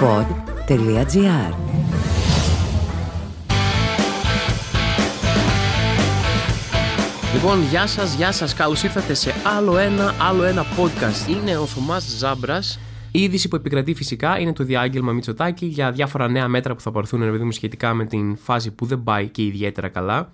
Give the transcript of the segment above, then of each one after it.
pod.gr Λοιπόν, γεια σας, γεια σας. Καλώς ήρθατε σε άλλο ένα, άλλο ένα podcast. Είναι ο Θωμάς Ζάμπρας. Η είδηση που επικρατεί φυσικά είναι το διάγγελμα Μητσοτάκη για διάφορα νέα μέτρα που θα πάρθουν, επειδή μου σχετικά με την φάση που δεν πάει και ιδιαίτερα καλά.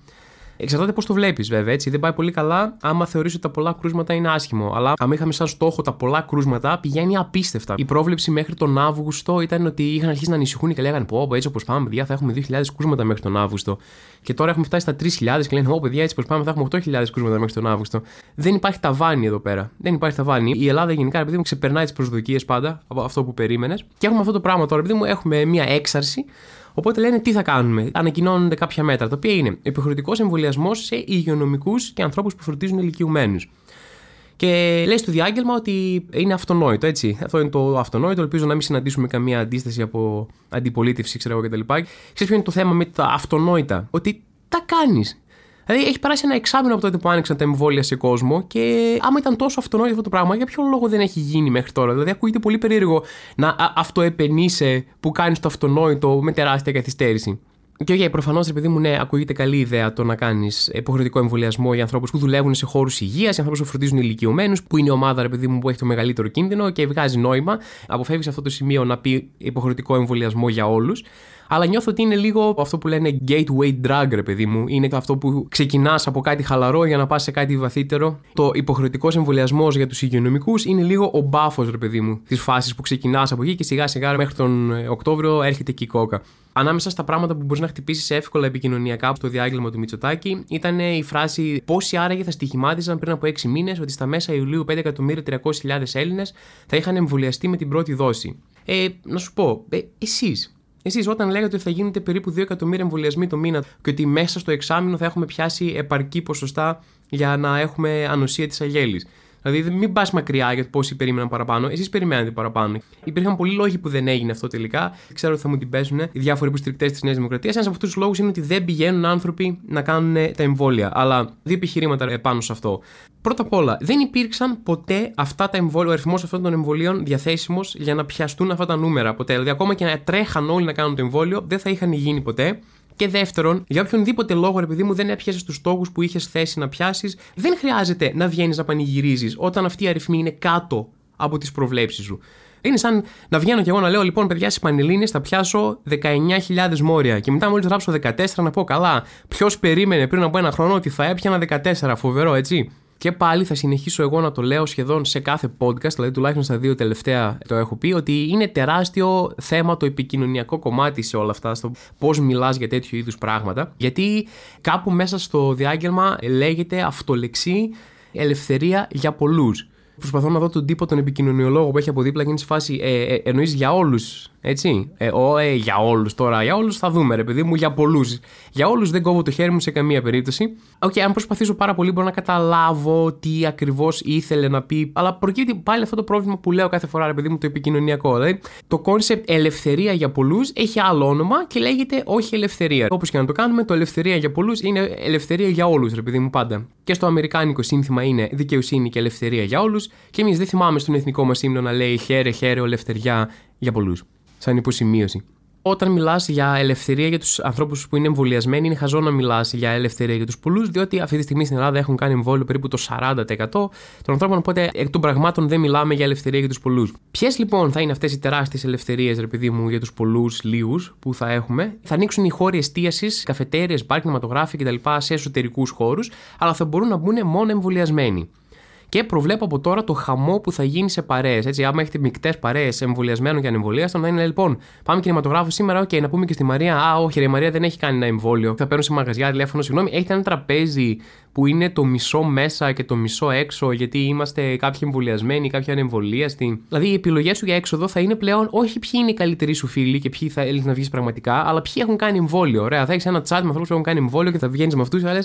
Εξαρτάται πώς το βλέπεις, βέβαια. Έτσι. Δεν πάει πολύ καλά άμα θεωρήσει ότι τα πολλά κρούσματα είναι άσχημο. Αλλά αν είχαμε σαν στόχο τα πολλά κρούσματα, πηγαίνει απίστευτα. Η πρόβλεψη μέχρι τον Αύγουστο ήταν ότι είχαν αρχίσει να ανησυχούν και λέγανε Πω, έτσι όπως πάμε, παιδιά, θα έχουμε 2.000 κρούσματα μέχρι τον Αύγουστο. Και τώρα έχουμε φτάσει στα 3.000 και λένε Ω, παιδιά, έτσι όπως πάμε, θα έχουμε 8.000 κρούσματα μέχρι τον Αύγουστο. Δεν υπάρχει ταβάνι εδώ πέρα. Δεν υπάρχει ταβάνι. Η Ελλάδα γενικά, επειδή μου ξεπερνάει τις προσδοκίες πάντα από αυτό που περίμενες. Και έχουμε αυτό το πράγμα τώρα, επειδή μου έχουμε μία έξαρση Οπότε λένε τι θα κάνουμε; Ανακοινώνονται κάποια μέτρα, τα οποία είναι υποχρεωτικό εμβολιασμός σε υγειονομικούς και ανθρώπους που φροντίζουν ηλικιωμένους. Και λέει στο διάγγελμα ότι είναι αυτονόητο, έτσι. Αυτό είναι το αυτονόητο. Ελπίζω να μην συναντήσουμε καμία αντίσταση από αντιπολίτευση, ξέρω εγώ κτλ. Ξέρεις ποιο είναι το θέμα με τα αυτονόητα; Ότι τα κάνεις. Δηλαδή έχει περάσει ένα εξάμεινο από τότε που άνοιξαν τα εμβόλια σε κόσμο και άμα ήταν τόσο αυτονόητο αυτό το πράγμα, για ποιο λόγο δεν έχει γίνει μέχρι τώρα; Δηλαδή ακούγεται πολύ περίεργο να αυτοεπενείσαι που κάνεις το αυτονόητο με τεράστια καθυστέρηση. Και όχι, προφανώς, επειδή μου, ναι, ακούγεται καλή ιδέα το να κάνεις υποχρεωτικό εμβολιασμό για ανθρώπους που δουλεύουν σε χώρους υγείας, για ανθρώπους που φροντίζουν ηλικιωμένους, που είναι η ομάδα, επειδή μου, που έχει το μεγαλύτερο κίνδυνο και βγάζει νόημα. Αποφεύγεις αυτό το σημείο να πει υποχρεωτικό εμβολιασμό για όλους αλλά νιώθω ότι είναι λίγο αυτό που λένε gateway drug, ρε παιδί μου. Είναι αυτό που ξεκινάς από κάτι χαλαρό για να πας σε κάτι βαθύτερο. Το υποχρεωτικό εμβολιασμός για τους υγειονομικούς είναι λίγο ο μπάφος, ρε παιδί μου, της φάσης που ξεκινάς από εκεί και σιγά σιγά μέχρι τον ε, Οκτώβριο έρχεται και η κόκα. Ανάμεσα στα πράγματα που μπορείς να χτυπήσεις εύκολα επικοινωνιακά στο διάγγελμα του Μητσοτάκη ήταν η φράση Πόσοι άραγε θα στοιχημάτιζαν πριν από 6 μήνες ότι στα μέσα Ιουλίου 5.300.000 Έλληνες θα είχαν εμβολιαστεί με την πρώτη δόση. Ε, να σου πω, ε, εσείς Εσείς, όταν λέγατε ότι θα γίνονται περίπου 2 εκατομμύρια εμβολιασμοί το μήνα και ότι μέσα στο εξάμεινο θα έχουμε πιάσει επαρκή ποσοστά για να έχουμε ανοσία της αγέλης. Δηλαδή, μην πας μακριά γιατί πόσοι περίμεναν παραπάνω. Εσείς περιμένατε παραπάνω. Υπήρχαν πολλοί λόγοι που δεν έγινε αυτό τελικά. Ξέρω ότι θα μου την παίζουν οι διάφοροι υποστηρικτές της Νέας Δημοκρατίας. Ένας από αυτούς τους λόγους είναι ότι δεν πηγαίνουν άνθρωποι να κάνουν τα εμβόλια. Αλλά δύο επιχειρήματα επάνω σε αυτό. Πρώτα απ' όλα, δεν υπήρξαν ποτέ αυτά τα εμβόλια, ο αριθμός αυτών των εμβολίων διαθέσιμος για να πιαστούν αυτά τα νούμερα ποτέ. Δηλαδή, ακόμα και να τρέχαν όλοι να κάνουν το εμβόλιο, δεν θα είχαν γίνει ποτέ. Και δεύτερον, για οποιονδήποτε λόγο, επειδή μου δεν έπιασες τους στόχους που είχες θέσει να πιάσεις, δεν χρειάζεται να βγαίνεις να πανηγυρίζεις όταν αυτοί οι αριθμοί είναι κάτω από τις προβλέψεις σου. Είναι σαν να βγαίνω και εγώ να λέω: Λοιπόν, παιδιά, στι Πανελλήνιες θα πιάσω 19.000 μόρια. Και μετά, μόλις γράψω 14, να πω: Καλά, ποιος περίμενε πριν από ένα χρόνο ότι θα έπιανα 14. Φοβερό, έτσι. Και πάλι θα συνεχίσω εγώ να το λέω σχεδόν σε κάθε podcast, δηλαδή τουλάχιστον στα δύο τελευταία το έχω πει, ότι είναι τεράστιο θέμα το επικοινωνιακό κομμάτι σε όλα αυτά, στο πώς μιλάς για τέτοιου είδους πράγματα. Γιατί κάπου μέσα στο διάγγελμα λέγεται αυτολεξή ελευθερία για πολλούς. Προσπαθώ να δω τον τύπο τον επικοινωνιολόγο που έχει από δίπλα και είναι σε φάση ε, ε, εννοείς για όλους. Έτσι; Ε, ο, ε, για όλους τώρα. Για όλους θα δούμε, ρε παιδί μου, για πολλούς. Για όλους δεν κόβω το χέρι μου σε καμία περίπτωση. Ok, okay, αν προσπαθήσω πάρα πολύ μπορώ να καταλάβω τι ακριβώς ήθελε να πει. Αλλά προκύπτει πάλι αυτό το πρόβλημα που λέω κάθε φορά, ρε παιδί μου, το επικοινωνιακό. Δηλαδή, το concept ελευθερία για πολλούς έχει άλλο όνομα και λέγεται όχι ελευθερία. Όπως και να το κάνουμε, το ελευθερία για πολλούς είναι ελευθερία για όλους, ρε παιδί μου, πάντα. Και στο αμερικάνικο σύνθημα είναι δικαιοσύνη και ελευθερία για όλους. Και εμείς δεν θυμάμαι στον εθνικό μας ύμνο να λέει χαίρε, χαίρε, ελευθεριά για πολλούς σαν υποσημείωση. Όταν μιλάς για ελευθερία για τους ανθρώπους που είναι εμβολιασμένοι, είναι χαζό να μιλάς για ελευθερία για τους πολλούς, διότι αυτή τη στιγμή στην Ελλάδα έχουν κάνει εμβόλιο περίπου το 40% των ανθρώπων, οπότε εκ των πραγμάτων δεν μιλάμε για ελευθερία για τους πολλούς. Ποιες λοιπόν θα είναι αυτές οι τεράστιες ελευθερίες, ρε παιδί μου, για τους πολλούς λίγους που θα έχουμε; Θα ανοίξουν οι χώροι εστίασης, καφετέρειες, πάρκ, κινηματογράφοι κτλ. σε εσωτερικούς χώρους, αλλά θα μπορούν να μπουν μόνο εμβολιασμένοι. Και προβλέπω από τώρα το χαμό που θα γίνει σε παρέες. Έτσι, άμα έχετε μεικτές παρέες εμβολιασμένων και ανεμβολίαστων, να είναι λοιπόν, πάμε κινηματογράφο σήμερα, OK, να πούμε και στη Μαρία, Α, όχι, ρε, η Μαρία δεν έχει κάνει ένα εμβόλιο. Θα παίρνω σε μαγαζιά τηλέφωνο, συγγνώμη, έχετε ένα τραπέζι που είναι το μισό μέσα και το μισό έξω, γιατί είμαστε κάποιοι εμβολιασμένοι, κάποιοι ανεμβολίαστοι. Δηλαδή, οι επιλογές σου για έξοδο θα είναι πλέον όχι ποιοι είναι οι καλύτεροι σου φίλοι και ποιοι θέλει να βγεις πραγματικά, αλλά ποιοι έχουν κάνει εμβόλιο. Ωραία, θα έχεις ένα chat με ανθρώπους που έχουν κάνει εμβόλιο και θα βγαίνεις με αυτούς, αλλά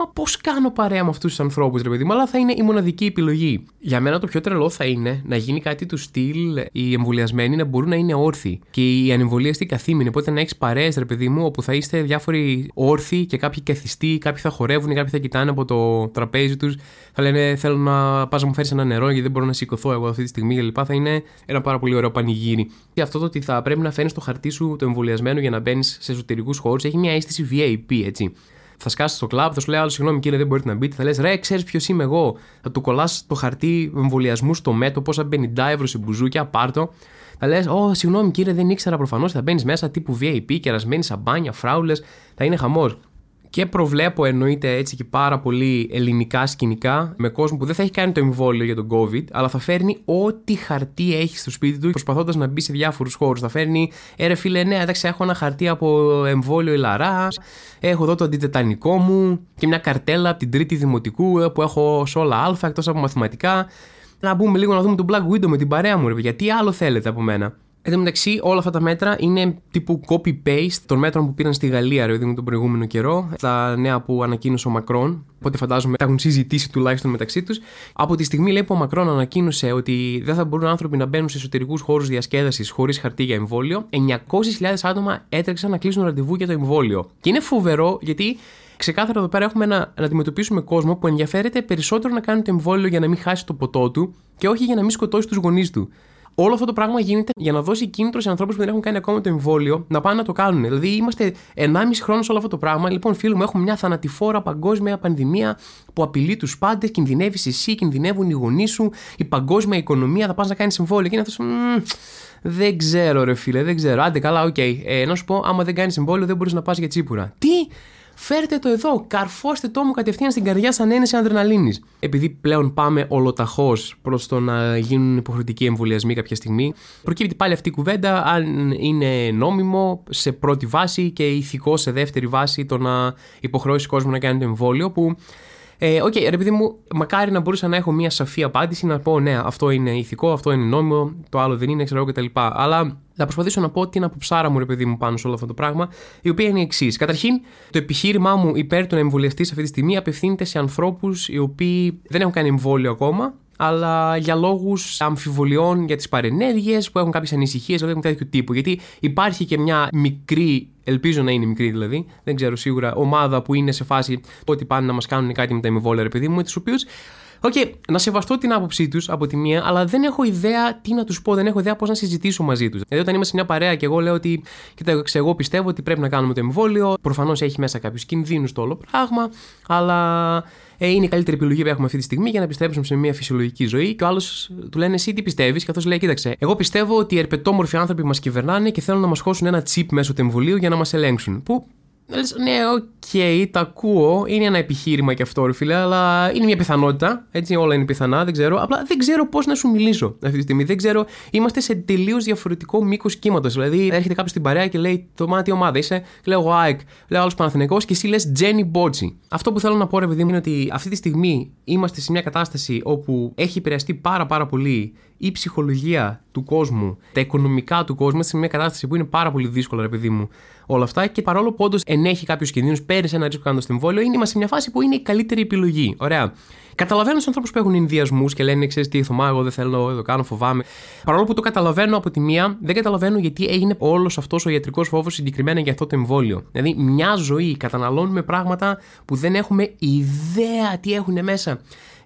Μα πώς κάνω παρέα με αυτούς τους ανθρώπους, ρε παιδί μου, αλλά θα είναι η μοναδική επιλογή. Για μένα το πιο τρελό θα είναι να γίνει κάτι του στυλ οι εμβολιασμένοι να μπορούν να είναι όρθιοι και οι ανεμβολίαστοι καθήμενοι. Οπότε να έχεις παρέες, ρε παιδί μου, όπου θα είστε διάφοροι όρθιοι και κάποιοι καθιστοί, κάποιοι θα χορεύουν, κάποιοι θα κοιτάνε από το τραπέζι τους, θα λένε Θέλω να πας να μου φέρεις ένα νερό γιατί δεν μπορώ να σηκωθώ εγώ αυτή τη στιγμή κλπ. Θα είναι ένα πάρα πολύ ωραίο πανηγύρι. Και αυτό το ότι θα πρέπει να φέρνεις το χαρτί σου το εμβολιασμένο για να μπαίνεις σε εσωτερικούς χώρους έχει μια αίσθηση VIP, έτσι θα σκάσει στο κλαμπ, θα σου λέει άλλο συγγνώμη κύριε, δεν μπορείτε να μπείτε. Θα λες ρε, ξέρεις ποιος είμαι εγώ. Θα του κολλάς το χαρτί εμβολιασμού στο μέτωπο, πόσα 50 ευρώ σε μπουζούκια, πάρτο. Θα λες, Ω, συγγνώμη κύριε, δεν ήξερα προφανώς. Θα μπαίνεις μέσα τύπου VIP, κερασμένη σαμπάνια, φράουλες. Θα είναι χαμός. Και προβλέπω εννοείται έτσι και πάρα πολύ ελληνικά σκηνικά με κόσμο που δεν θα έχει κάνει το εμβόλιο για τον COVID, αλλά θα φέρνει ό,τι χαρτί έχει στο σπίτι του προσπαθώντας να μπει σε διάφορους χώρους. Θα φέρνει, έρε φίλε, ναι, εντάξει, έχω ένα χαρτί από εμβόλιο Ηλαρά, έχω εδώ το αντιτετανικό μου και μια καρτέλα από την τρίτη δημοτικού ε, που έχω σε όλα Α εκτός από μαθηματικά. Να μπούμε λίγο να δούμε τον Black Widow με την παρέα μου, ρε γιατί άλλο θέλετε από μένα; Εν τω μεταξύ, όλα αυτά τα μέτρα είναι τύπου copy-paste των μέτρων που πήραν στη Γαλλία, ρε τον προηγούμενο καιρό. Τα νέα που ανακοίνωσε ο Μακρόν. Οπότε φαντάζομαι τα έχουν συζητήσει τουλάχιστον μεταξύ τους. Από τη στιγμή λέει που ο Μακρόν ανακοίνωσε ότι δεν θα μπορούν άνθρωποι να μπαίνουν σε εσωτερικούς χώρους διασκέδασης χωρίς χαρτί για εμβόλιο, 900.000 άτομα έτρεξαν να κλείσουν ραντεβού για το εμβόλιο. Και είναι φοβερό γιατί ξεκάθαρα εδώ πέρα έχουμε να, να αντιμετωπίσουμε κόσμο που ενδιαφέρεται περισσότερο να κάνει το εμβόλιο για να μην χάσει το ποτό του και όχι για να μην σκοτώσει τους γονείς του όλο αυτό το πράγμα γίνεται για να δώσει κίνητρο σε ανθρώπους που δεν έχουν κάνει ακόμα το εμβόλιο να πάνε να το κάνουν. Δηλαδή, είμαστε 1,5 χρόνο σε όλο αυτό το πράγμα. Λοιπόν, φίλοι μου, έχουμε μια θανατηφόρα παγκόσμια πανδημία που απειλεί τους πάντες, κινδυνεύεις εσύ, κινδυνεύουν οι γονείς σου, η παγκόσμια οικονομία. Θα πας να κάνεις εμβόλιο. Και είναι αυτός. Δεν ξέρω, ρε φίλε, δεν ξέρω. Άντε, καλά, ok. Okay. Ε, να σου πω, άμα δεν κάνεις εμβόλιο, δεν μπορείς να πας για τσίπουρα. Τι! Φέρτε το εδώ, καρφώστε το μου κατευθείαν στην καρδιά σαν ένεση αδρεναλίνης. Επειδή πλέον πάμε ολοταχώς προς το να γίνουν υποχρεωτικοί εμβολιασμοί κάποια στιγμή, προκύπτει πάλι αυτή η κουβέντα αν είναι νόμιμο σε πρώτη βάση και ηθικό σε δεύτερη βάση το να υποχρεώσει κόσμο να κάνει το εμβόλιο. Που ε, ok, okay, ρε παιδί μου, μακάρι να μπορούσα να έχω μια σαφή απάντηση να πω ναι, αυτό είναι ηθικό, αυτό είναι νόμιμο, το άλλο δεν είναι, ξέρω εγώ κτλ. Αλλά θα προσπαθήσω να πω την αποψάρα μου, ρε παιδί μου, πάνω σε όλο αυτό το πράγμα, η οποία είναι η εξής. Καταρχήν, το επιχείρημά μου υπέρ του να εμβολιαστείς αυτή τη στιγμή απευθύνεται σε ανθρώπους οι οποίοι δεν έχουν κάνει εμβόλιο ακόμα, αλλά για λόγους αμφιβολιών για τις παρενέργειες, που έχουν κάποιες ανησυχίες, δηλαδή τέτοιου τύπου. Γιατί υπάρχει και μια μικρή, ελπίζω να είναι μικρή δηλαδή, δεν ξέρω σίγουρα, ομάδα που είναι σε φάση ότι πάνε να μας κάνουν κάτι με τα εμβόλια, ρε παιδί μου, με τους οποίους Ok, okay, να σεβαστώ την άποψή τους από τη μία, αλλά δεν έχω ιδέα τι να τους πω, δεν έχω ιδέα πώς να συζητήσω μαζί τους. Δηλαδή, όταν είμαστε σε μια παρέα και εγώ λέω ότι, κοιτάξτε, εγώ πιστεύω ότι πρέπει να κάνουμε το εμβόλιο, προφανώς έχει μέσα κάποιους κινδύνους το όλο πράγμα, αλλά ε, είναι η καλύτερη επιλογή που έχουμε αυτή τη στιγμή για να επιστρέψουμε σε μια φυσιολογική ζωή. Και ο άλλος του λένε Εσύ τι πιστεύεις, καθώ λέει: Κοίταξε, εγώ πιστεύω ότι οι ερπετόμορφοι άνθρωποι μας κυβερνάνε και θέλουν να μας χώσουν ένα τσίπ μέσω του εμβολίου για να μας ελέγξουν. Που Λες, ναι, ok, okay, τα ακούω. Είναι ένα επιχείρημα και αυτό, ρε φίλε, αλλά είναι μια πιθανότητα. Έτσι, όλα είναι πιθανά, δεν ξέρω. Απλά δεν ξέρω πώς να σου μιλήσω αυτή τη στιγμή. Δεν ξέρω. Είμαστε σε τελείως διαφορετικό μήκος κύματος. Δηλαδή, έρχεται κάποιος στην παρέα και λέει Θωμά, τι ομάδα είσαι. Λέω εγώ ΑΕΚ, λέω άλλος Παναθηνικό και εσύ λες Τζένι Μπότσι. Αυτό που θέλω να πω, ρε παιδί μου, είναι ότι αυτή τη στιγμή είμαστε σε μια κατάσταση όπου έχει επηρεαστεί πάρα πάρα πολύ η ψυχολογία του κόσμου, τα οικονομικά του κόσμου, σε μια κατάσταση που είναι πάρα πολύ δύσκολα, ρε παιδί μου, όλα αυτά. Και παρόλο που όντως ενέχει κάποιους κινδύνους, πέρυσι ένα ρίσκο κάνοντα το εμβόλιο, είναι σε μια φάση που είναι η καλύτερη επιλογή. Ωραία. Καταλαβαίνω τους ανθρώπους που έχουν ενδιασμούς και λένε: Ξέρεις τι, Θωμά, εγώ δεν θέλω, το κάνω, φοβάμαι. Παρόλο που το καταλαβαίνω από τη μία, δεν καταλαβαίνω γιατί έγινε όλος αυτός ο ιατρικός φόβος συγκεκριμένα για αυτό το εμβόλιο. Δηλαδή, μια ζωή καταναλώνουμε πράγματα που δεν έχουμε ιδέα τι έχουν μέσα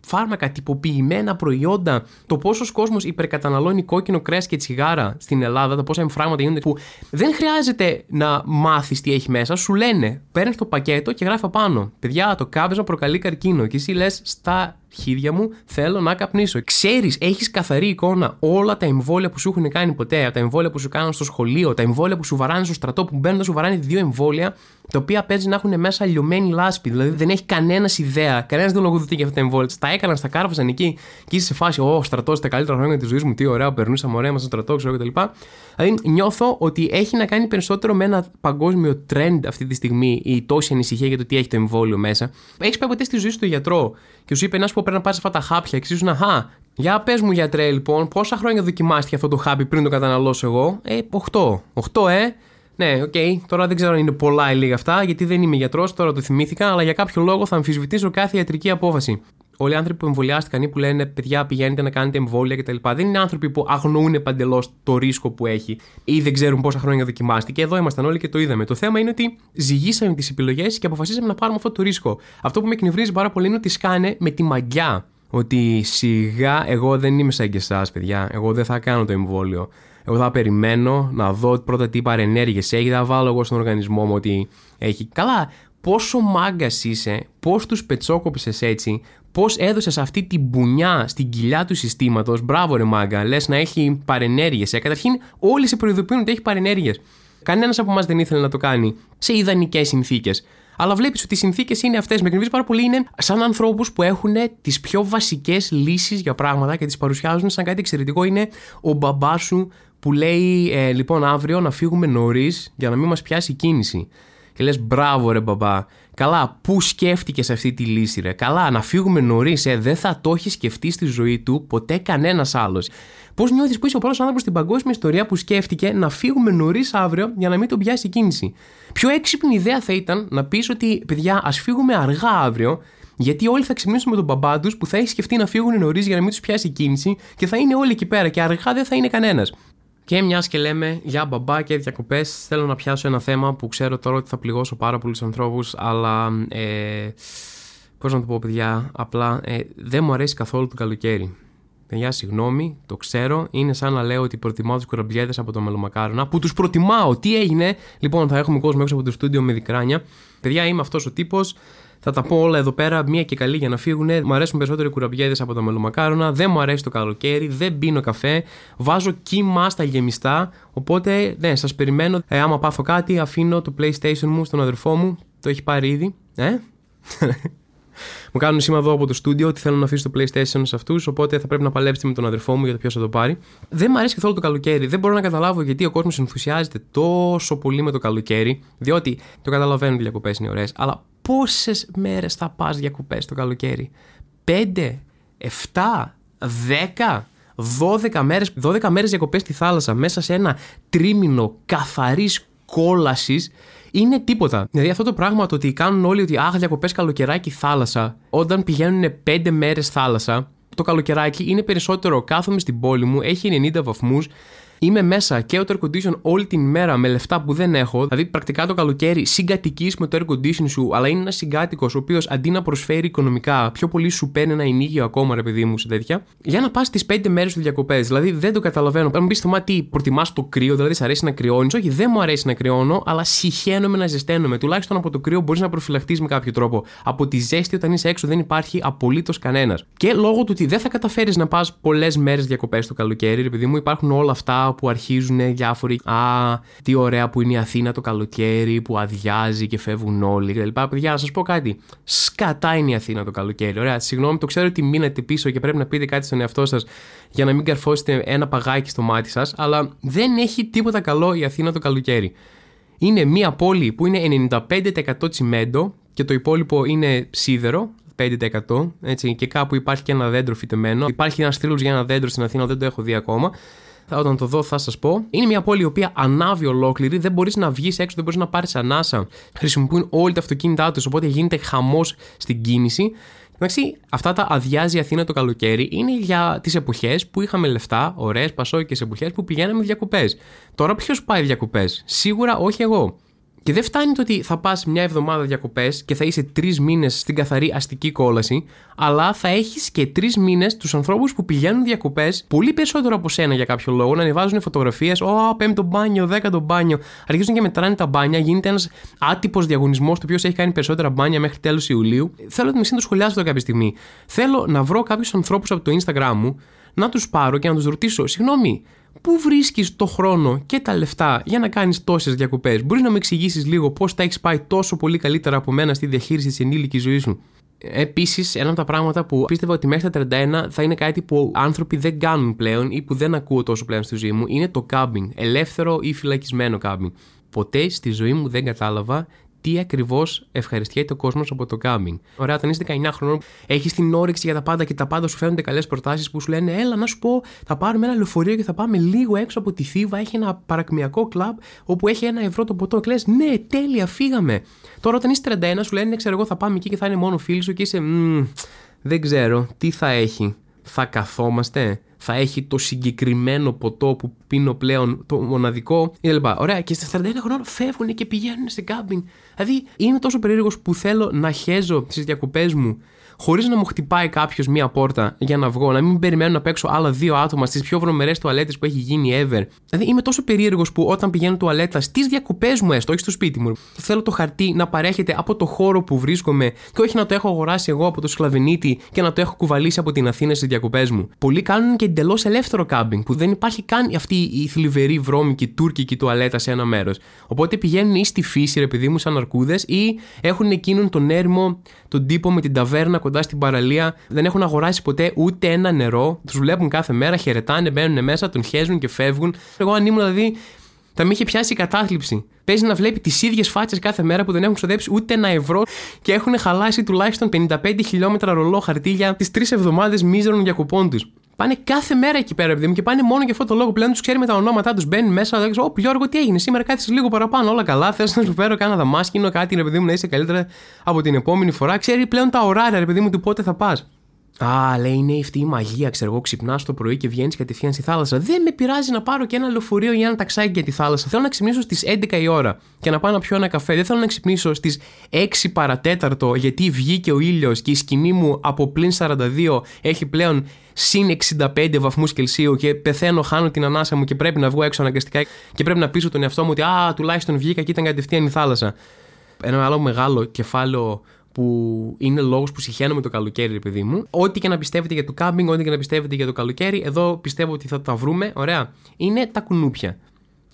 φάρμακα, τυποποιημένα προϊόντα, το πόσος κόσμος υπερκαταναλώνει κόκκινο κρέας και τσιγάρα στην Ελλάδα, τα πόσα εμφράγματα γίνονται που δεν χρειάζεται να μάθεις τι έχει μέσα. Σου λένε, παίρνεις το πακέτο και γράφει πάνω. Παιδιά, το κάπνισμα προκαλεί καρκίνο. Και εσύ λες στα χέρια μου, θέλω να καπνίσω. Ξέρεις, έχεις καθαρή εικόνα όλα τα εμβόλια που σου έχουν κάνει ποτέ, τα εμβόλια που σου κάνουν στο σχολείο, τα εμβόλια που σου βαράνε στο στρατό, που μπαίνουν να σου βαράνε δύο εμβόλια, τα οποία παίζει να έχουν μέσα λιωμένη λάσπη. Δηλαδή δεν έχει κανένας ιδέα, κανένας δεν λογοδοτεί για αυτά τα εμβόλια. Τα έκαναν, στα κάρφαζαν εκεί και είσαι σε φάση, Ω, στρατός, τα καλύτερα χρόνια της ζωής μου, τι ωραία, περνούσαμε ωραία μα στο στρατό, ξέρω κτλ. Δηλαδή νιώθω ότι έχει να κάνει περισσότερο με ένα παγκόσμιο trend αυτή τη στιγμή η τόση ανησυχία για το τι έχει το εμβόλιο μέσα. Έχεις πάει ποτέ στη ζωή στο γιατρό και σου είπε να σου πω πρέπει να πάρεις αυτά τα χάπια και να χα. Για πες μου γιατρέ λοιπόν, πόσα χρόνια δοκιμάστηκε αυτό το χάπι πριν το καταναλώσω εγώ; Ε, 8. 8, ε. Ναι, ok, okay. τώρα δεν ξέρω αν είναι πολλά ή λίγα αυτά, γιατί δεν είμαι γιατρός, τώρα το θυμήθηκα, αλλά για κάποιο λόγο θα αμφισβητήσω κάθε ιατρική απόφαση. Όλοι οι άνθρωποι που εμβολιάστηκαν ή που λένε παιδιά πηγαίνετε να κάνετε εμβόλια κτλ. Δεν είναι άνθρωποι που αγνοούν παντελώς το ρίσκο που έχει ή δεν ξέρουν πόσα χρόνια δοκιμάστηκε. Εδώ ήμασταν όλοι και το είδαμε. Το θέμα είναι ότι ζυγίσαμε τις επιλογές και αποφασίσαμε να πάρουμε αυτό το ρίσκο. Αυτό που με εκνευρίζει πάρα πολύ είναι ότι σκάνε με τη μαγκιά. Ότι σιγά εγώ δεν είμαι σαν και εσάς, παιδιά. Εγώ δεν θα κάνω το εμβόλιο. Εγώ θα περιμένω να δω πρώτα τι παρενέργειες έχει. Θα βάλω εγώ στον οργανισμό μου ότι έχει. Καλά, πόσο μάγκας είσαι, πώς τους πετσόκοψε έτσι, πώς έδωσες αυτή την μπουνιά στην κοιλιά του συστήματος. Μπράβο, ρε μάγκα, λες να έχει παρενέργειες. Ε. Καταρχήν, όλοι σε προειδοποιούν ότι έχει παρενέργειες. Κανένας από εμά δεν ήθελε να το κάνει σε ιδανικές συνθήκες. Αλλά βλέπεις ότι οι συνθήκες είναι αυτές. Με εκνευρίζει πάρα πολύ. Είναι σαν ανθρώπους που έχουν τις πιο βασικές λύσεις για πράγματα και τις παρουσιάζουν σαν κάτι εξαιρετικό. Είναι ο μπαμπάς σου που λέει ε, λοιπόν αύριο να φύγουμε νωρίς για να μην μας πιάσει η κίνηση. Και λες, μπράβο ρε μπαμπά. Καλά, πού σκέφτηκες αυτή τη λύση, ρε; Καλά, να φύγουμε νωρίς, ε, δεν θα το έχεις σκεφτεί στη ζωή του ποτέ κανένας άλλος. Πώς νιώθεις που είσαι ο πρώτος άνθρωπος στην παγκόσμια ιστορία που σκέφτηκε να φύγουμε νωρίς αύριο για να μην τον πιάσει η κίνηση; Πιο έξυπνη ιδέα θα ήταν να πεις ότι, παιδιά, ας φύγουμε αργά αύριο, γιατί όλοι θα ξυπνήσουν με τον μπαμπά τους που θα έχει σκεφτεί να φύγουν νωρίς για να μην τους πιάσει η κίνηση και θα είναι όλοι εκεί πέρα και αργά δεν θα είναι κανένας. Και μιας και λέμε για μπαμπά και διακοπές, θέλω να πιάσω ένα θέμα που ξέρω τώρα ότι θα πληγώσω πάρα πολλού ανθρώπους, αλλά. Ε, Πώς να το πω, παιδιά, απλά ε, δεν μου αρέσει καθόλου το καλοκαίρι. Παιδιά, συγγνώμη, το ξέρω. Είναι σαν να λέω ότι προτιμάω τους κουραμπιέδε από το μελομακάρονα, που τους προτιμάω. Τι έγινε, λοιπόν, θα έχουμε κόσμο έξω από το στούντιο με δικράνια. Παιδιά, είμαι αυτός ο τύπος θα τα πω όλα εδώ πέρα, μία και καλή για να φύγουν. Μου αρέσουν περισσότερο οι κουραμπιέδες από τα μελομακάρονα. Δεν μου αρέσει το καλοκαίρι, δεν πίνω καφέ. Βάζω κύμα στα γεμιστά. Οπότε, ναι, σας περιμένω. Ε, άμα πάθω κάτι, αφήνω το PlayStation μου στον αδερφό μου. Το έχει πάρει ήδη. Ε; Μου κάνουν σήμα εδώ από το στούντιο ότι θέλω να αφήσω το PlayStation σε αυτούς. Οπότε θα πρέπει να παλέψετε με τον αδερφό μου για το ποιος θα το πάρει. Δεν μου αρέσει καθόλου το καλοκαίρι. Δεν μπορώ να καταλάβω γιατί ο κόσμος ενθουσιάζεται τόσο πολύ με το καλοκαίρι. Διότι το καταλαβαίνω ότι οι διακοπές είναι ωραίες. Αλλά πόσες μέρες θα πας διακοπές το καλοκαίρι; 5, 7, 10, 12 μέρες, 12 μέρες διακοπές στη θάλασσα μέσα σε ένα τρίμηνο καθαρής κόλασης είναι τίποτα. Δηλαδή αυτό το πράγμα το ότι κάνουν όλοι ότι αχ διακοπές καλοκαιράκι θάλασσα όταν πηγαίνουν 5 μέρες θάλασσα το καλοκαιράκι είναι περισσότερο κάθομαι στην πόλη μου, έχει 90 βαθμούς Είμαι μέσα και ο air condition όλη την μέρα με λεφτά που δεν έχω. Δηλαδή, πρακτικά το καλοκαίρι συγκατοικείς με το air condition σου, αλλά είναι ένας συγκάτοικος ο οποίος αντί να προσφέρει οικονομικά, πιο πολύ σου παίρνει ένα ενίγιο ακόμα, ρε παιδί μου, σε τέτοια, για να πας τις 5 μέρες του διακοπές. Δηλαδή, δεν το καταλαβαίνω. Αν μπει στο μάτι, προτιμάς το κρύο, δηλαδή, σε αρέσει να κρυώνεις. Όχι, δεν μου αρέσει να κρυώνω, αλλά συχαίνομαι να ζεσταίνομαι. Τουλάχιστον από το κρύο μπορείς να προφυλαχτείς με κάποιο τρόπο. Από τη ζέστη όταν είσαι έξω δεν υπάρχει απολύτως κανένας. Και λόγω του ότι δεν θα καταφέρεις να πας πολλές μέρες διακοπές το καλοκαίρι, επειδή μου υπάρχουν όλα αυτά που αρχίζουν διάφοροι. Α, τι ωραία που είναι η Αθήνα το καλοκαίρι, που αδειάζει και φεύγουν όλοι κτλ. Παιδιά, να σας πω κάτι. Σκατά είναι η Αθήνα το καλοκαίρι. Ωραία, συγγνώμη, το ξέρω ότι μείνετε πίσω και πρέπει να πείτε κάτι στον εαυτό σας για να μην καρφώσετε ένα παγάκι στο μάτι σας, αλλά δεν έχει τίποτα καλό η Αθήνα το καλοκαίρι. Είναι μια πόλη που είναι 95% τσιμέντο και το υπόλοιπο είναι σίδερο, 5%. Έτσι, και κάπου υπάρχει και ένα δέντρο φυτεμένο. Υπάρχει ένας τρίλος για ένα δέντρο στην Αθήνα, δεν το έχω δει ακόμα όταν το δω θα σας πω. Είναι μια πόλη η οποία ανάβει ολόκληρη, δεν μπορείς να βγεις έξω, δεν μπορείς να πάρεις ανάσα. Χρησιμοποιούν όλοι τα αυτοκίνητά τους, οπότε γίνεται χαμός στην κίνηση. Εντάξει, αυτά τα αδειάζει η Αθήνα το καλοκαίρι είναι για τις εποχές που είχαμε λεφτά, ωραίες πασόκες εποχές που πηγαίναμε διακοπές. Τώρα ποιος πάει διακοπές, σίγουρα όχι εγώ. Και δεν φτάνει το ότι θα πας μια εβδομάδα διακοπές και θα είσαι τρεις μήνες στην καθαρή αστική κόλαση, αλλά θα έχεις και τρεις μήνες τους ανθρώπους που πηγαίνουν διακοπές πολύ περισσότερο από σένα για κάποιο λόγο, να ανεβάζουν φωτογραφίες. Ω, πέμπτο μπάνιο, δέκατο μπάνιο. Αρχίζουν και μετράνε τα μπάνια, γίνεται ένας άτυπος διαγωνισμός, το οποίος έχει κάνει περισσότερα μπάνια μέχρι τέλος Ιουλίου. Θέλω να το σχολιάσω αυτό κάποια στιγμή. Θέλω να βρω κάποιους ανθρώπους από το Instagram μου, να τους πάρω και να τους ρωτήσω, συγγνώμη, Πού βρίσκεις το χρόνο και τα λεφτά για να κάνεις τόσες διακοπές, Μπορείς να με εξηγήσεις λίγο πώς τα έχεις πάει τόσο πολύ καλύτερα από μένα στη διαχείριση της ενήλικης ζωής σου; Επίσης, ένα από τα πράγματα που πίστευα ότι μέχρι τα 31 θα είναι κάτι που άνθρωποι δεν κάνουν πλέον ή που δεν ακούω τόσο πλέον στη ζωή μου είναι το κάμπινγκ. Ελεύθερο ή φυλακισμένο κάμπινγκ. Ποτέ στη ζωή μου δεν κατάλαβα τι ακριβώς ευχαριστιέται ο κόσμος από το κάμπινγκ. Ωραία, όταν είσαι 19 χρονών, έχεις την όρεξη για τα πάντα και τα πάντα σου φαίνονται καλές προτάσεις που σου λένε Έλα, να σου πω, θα πάρουμε ένα λεωφορείο και θα πάμε λίγο έξω από τη Θήβα. Έχει ένα παρακμιακό κλαμπ όπου έχει ένα ευρώ το ποτό. Κλε, ναι, τέλεια, φύγαμε. Τώρα όταν είσαι 31, σου λένε, «Ναι, ξέρω εγώ, θα πάμε εκεί και θα είναι μόνο φίλοι σου και είσαι, δεν ξέρω, τι θα έχει. Θα καθόμαστε θα έχει το συγκεκριμένο ποτό που πίνω πλέον, το μοναδικό κλπ. Ωραία, και στα 41 χρόνια φεύγουν και πηγαίνουν σε κάμπινγκ. Δηλαδή, είμαι τόσο περίεργος που θέλω να χέζω τι διακοπές μου χωρίς να μου χτυπάει κάποιος μία πόρτα για να βγω, να μην περιμένω να παίξω άλλα δύο άτομα στις πιο βρωμερές τουαλέτες που έχει γίνει ever. Δηλαδή είμαι τόσο περίεργος που όταν πηγαίνω τουαλέτα στις διακοπές μου, έστω, όχι στο σπίτι μου, θέλω το χαρτί να παρέχεται από το χώρο που βρίσκομαι και όχι να το έχω αγοράσει εγώ από το σκλαβενίτη και να το έχω κουβαλήσει από την Αθήνα στις διακοπές μου. Πολλοί κάνουν και εντελώς ελεύθερο κάμπινγκ που δεν υπάρχει καν αυτή η θλιβερή βρώμικη τουρκική τουαλέτα σε ένα μέρος. Οπότε πηγαίνουν ή στη φύση, ρε παιδί μου, σαν αρκούδες ή έχουν εκείνον τον έρμο, τον τύπο με την ταβέρνα κοντά στην παραλία, δεν έχουν αγοράσει ποτέ ούτε ένα νερό. Τους βλέπουν κάθε μέρα, χαιρετάνε, μπαίνουν μέσα, τον χέζουν και φεύγουν. Εγώ αν ήμουν δηλαδή θα με είχε πιάσει η κατάθλιψη. Παίζει να βλέπει τις ίδιες φάτσες κάθε μέρα που δεν έχουν ξοδέψει ούτε ένα ευρώ και έχουν χαλάσει τουλάχιστον 55 χιλιόμετρα ρολό χαρτί για τις τρεις εβδομάδες μίζερων διακοπών τους. Πάνε κάθε μέρα εκεί πέρα, παιδί μου, και πάνε μόνο για αυτό το λόγο. Πλέον τους ξέρει με τα ονόματά τους. Μπαίνει μέσα, δεν ξέρω, Ω, Γιώργο, τι έγινε σήμερα, κάθισε λίγο παραπάνω. Όλα καλά. Θες να σου φέρω κάνα δαμάσκινο, κάτι, ρε παιδί μου, να είσαι καλύτερα από την επόμενη φορά. Ξέρει πλέον τα ωράρια, ρε παιδί μου, του πότε θα πας. Α, λέει, είναι αυτή η μαγεία, ξέρω εγώ. Ξυπνάς το πρωί και βγαίνεις κατευθείαν στη θάλασσα. Δεν με πειράζει να πάρω και ένα λεωφορείο ή ένα ταξάκι για τη θάλασσα. Θέλω να ξυπνήσω στις 11 η ώρα και να πάω να πιω ένα καφέ. Δεν θέλω να ξυπνήσω στις 6 παρατέταρτο γιατί βγήκε ο ήλιος και η σκηνή μου από πλην 42 έχει πλέον συν 65 βαθμούς Κελσίου και πεθαίνω, χάνω την ανάσα μου και πρέπει να βγω έξω αναγκαστικά και πρέπει να πείσω τον εαυτό μου ότι Α, τουλάχιστον βγήκα και ήταν κατευθείαν η θάλασσα. Ένα άλλο μεγάλο κεφάλαιο που είναι λόγος που συχαίνομαι το καλοκαίρι, παιδί μου. Ό,τι και να πιστεύετε για το κάμπινγκ, ό,τι και να πιστεύετε για το καλοκαίρι, εδώ πιστεύω ότι θα τα βρούμε. Ωραία. Είναι τα κουνούπια.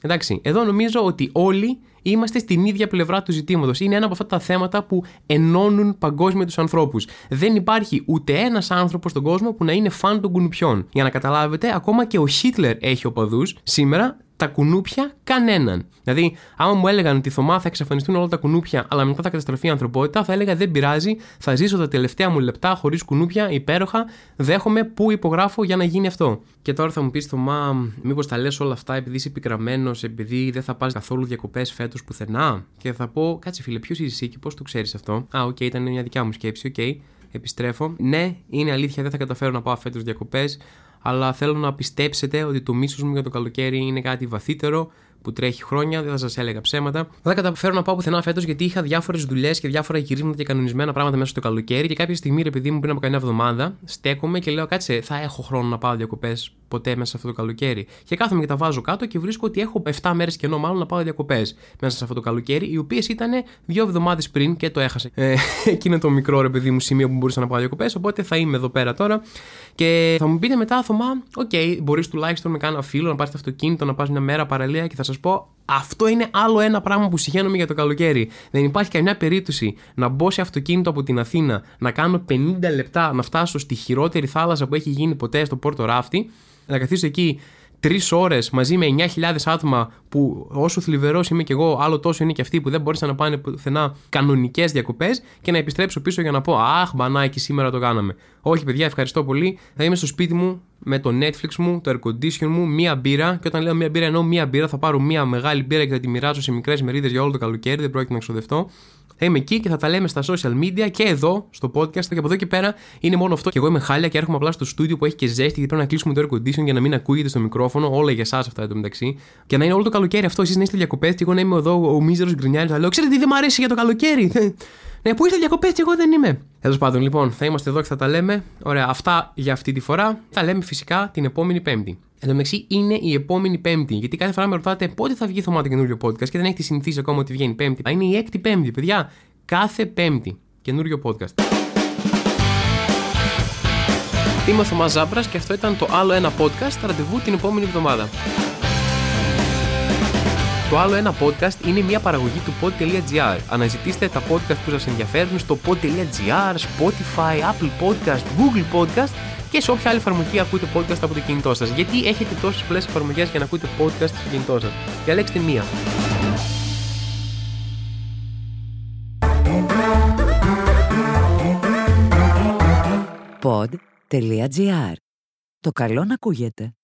Εντάξει, εδώ νομίζω ότι όλοι είμαστε στην ίδια πλευρά του ζητήματος. Είναι ένα από αυτά τα θέματα που ενώνουν παγκόσμια τους ανθρώπους. Δεν υπάρχει ούτε ένας άνθρωπος στον κόσμο που να είναι φαν των κουνουπιών. Για να καταλάβετε, ακόμα και ο Χίτλερ έχει οπαδούς. Σήμερα τα κουνούπια κανέναν. Δηλαδή, άμα μου έλεγαν ότι Θωμά θα εξαφανιστούν όλα τα κουνούπια, αλλά μετά θα καταστραφεί η ανθρωπότητα, θα έλεγα δεν πειράζει, θα ζήσω τα τελευταία μου λεπτά χωρίς κουνούπια, υπέροχα, δέχομαι που υπογράφω για να γίνει αυτό. Και τώρα θα μου πεις Θωμά, μήπως τα λες όλα αυτά επειδή είσαι πικραμένος, επειδή δεν θα πας καθόλου διακοπές φέτος πουθενά; Και θα πω, κάτσε φίλε, ποιος είσαι εσύ και πώς το ξέρεις αυτό; Α, ok, okay, ήταν μια δικιά μου σκέψη, ok. Okay. Επιστρέφω. Ναι, είναι αλήθεια, δεν θα καταφέρω να πάω φέτος διακοπές αλλά θέλω να πιστέψετε ότι το μίσος μου για το καλοκαίρι είναι κάτι βαθύτερο που τρέχει χρόνια, δεν θα σας έλεγα ψέματα. Δεν θα καταφέρω να πάω πουθενά φέτος γιατί είχα διάφορες δουλειές και διάφορα γυρίσματα και κανονισμένα πράγματα μέσα στο καλοκαίρι και κάποια στιγμή, επειδή μου πριν από κανένα εβδομάδα, στέκομαι και λέω: Κάτσε, θα έχω χρόνο να πάω διακοπές ποτέ μέσα σε αυτό το καλοκαίρι. Και κάθομαι και τα βάζω κάτω και βρίσκω ότι έχω 7 μέρες κενό μάλλον να πάω διακοπές μέσα σε αυτό το καλοκαίρι, οι οποίες ήταν δύο εβδομάδες πριν και το έχασα. Ε, εκείνο το μικρό ρε παιδί μου σημείο που μπορούσα να πάω διακοπές, οπότε θα είμαι εδώ πέρα τώρα. Και θα μου πείτε μετά, Θωμά, ok, okay, μπορείς τουλάχιστον με κάνα φίλο να πάρεις το αυτοκίνητο, να πας μια μέρα παραλία και θα σας πω, αυτό είναι άλλο ένα πράγμα που σιχαίνομαι για το καλοκαίρι. Δεν υπάρχει καμιά περίπτωση να μπω σε αυτοκίνητο από την Αθήνα, να κάνω 50 λεπτά να φτάσω στη χειρότερη θάλασσα που έχει γίνει ποτέ στο Πόρτο Ράφτη, να καθίσω εκεί τρεις ώρες μαζί με 9.000 άτομα που όσο θλιβερός είμαι κι εγώ, άλλο τόσο είναι και αυτοί που δεν μπόρεσαν να πάνε πουθενά κανονικές διακοπές και να επιστρέψω πίσω για να πω Αχ, μπανάκι, σήμερα το κάναμε. Όχι, παιδιά, ευχαριστώ πολύ. Θα είμαι στο σπίτι μου με το Netflix μου, το air condition μου, μία μπύρα. Και όταν λέω μία μπύρα, εννοώ μία μπύρα. Θα πάρω μία μεγάλη μπύρα και θα τη μοιράσω σε μικρές μερίδες για όλο το καλοκαίρι. Δεν πρόκειται να ξοδευτώ. Θα είμαι εκεί και θα τα λέμε στα social media και εδώ στο podcast. Και από εδώ και πέρα είναι μόνο αυτό. Και εγώ είμαι χάλια και έρχομαι απλά στο στούντιο που έχει και ζέστη γιατί πρέπει να κλείσουμε το air condition για να μην ακούγεται στο μικρόφωνο. Όλα για εσάς αυτά εδώ μεταξύ. Και να είναι όλο το καλοκαίρι αυτό. Εσείς να είστε διακοπές και εγώ να είμαι εδώ ο μίζερος γκρινιάρης. Θα λέω, ξέρετε τι δεν μου αρέσει για το καλοκαίρι. Ναι, πού είστε διακοπές και εγώ δεν είμαι. Τέλος πάντων, λοιπόν, θα είμαστε εδώ και θα τα λέμε. Ωραία, αυτά για αυτή τη φορά. Θα λέμε φυσικά την επόμενη Πέμπτη. Εν τω μεταξύ είναι η επόμενη Πέμπτη. Γιατί κάθε φορά με ρωτάτε πότε θα βγει το καινούριο podcast και δεν έχετε συνηθίσει ακόμα ότι βγαίνει Πέμπτη. Είναι η έκτη Πέμπτη, παιδιά. Κάθε Πέμπτη. Καινούριο podcast. Είμαι ο Θωμάς Ζάμπρας και αυτό ήταν το άλλο ένα podcast ραντεβού την επόμενη εβδομάδα. Το άλλο ένα podcast είναι μια παραγωγή του pod.gr. Αναζητήστε τα podcast που σας ενδιαφέρουν στο pod.gr, Spotify, Apple Podcast, Google Podcast και σε όποια άλλη εφαρμογή ακούτε podcast από το κινητό σας. Γιατί έχετε τόσες πολλές εφαρμογές για να ακούτε podcast στο κινητό σας. Διαλέξτε μία. Pod.gr. Το καλό να ακούγεται.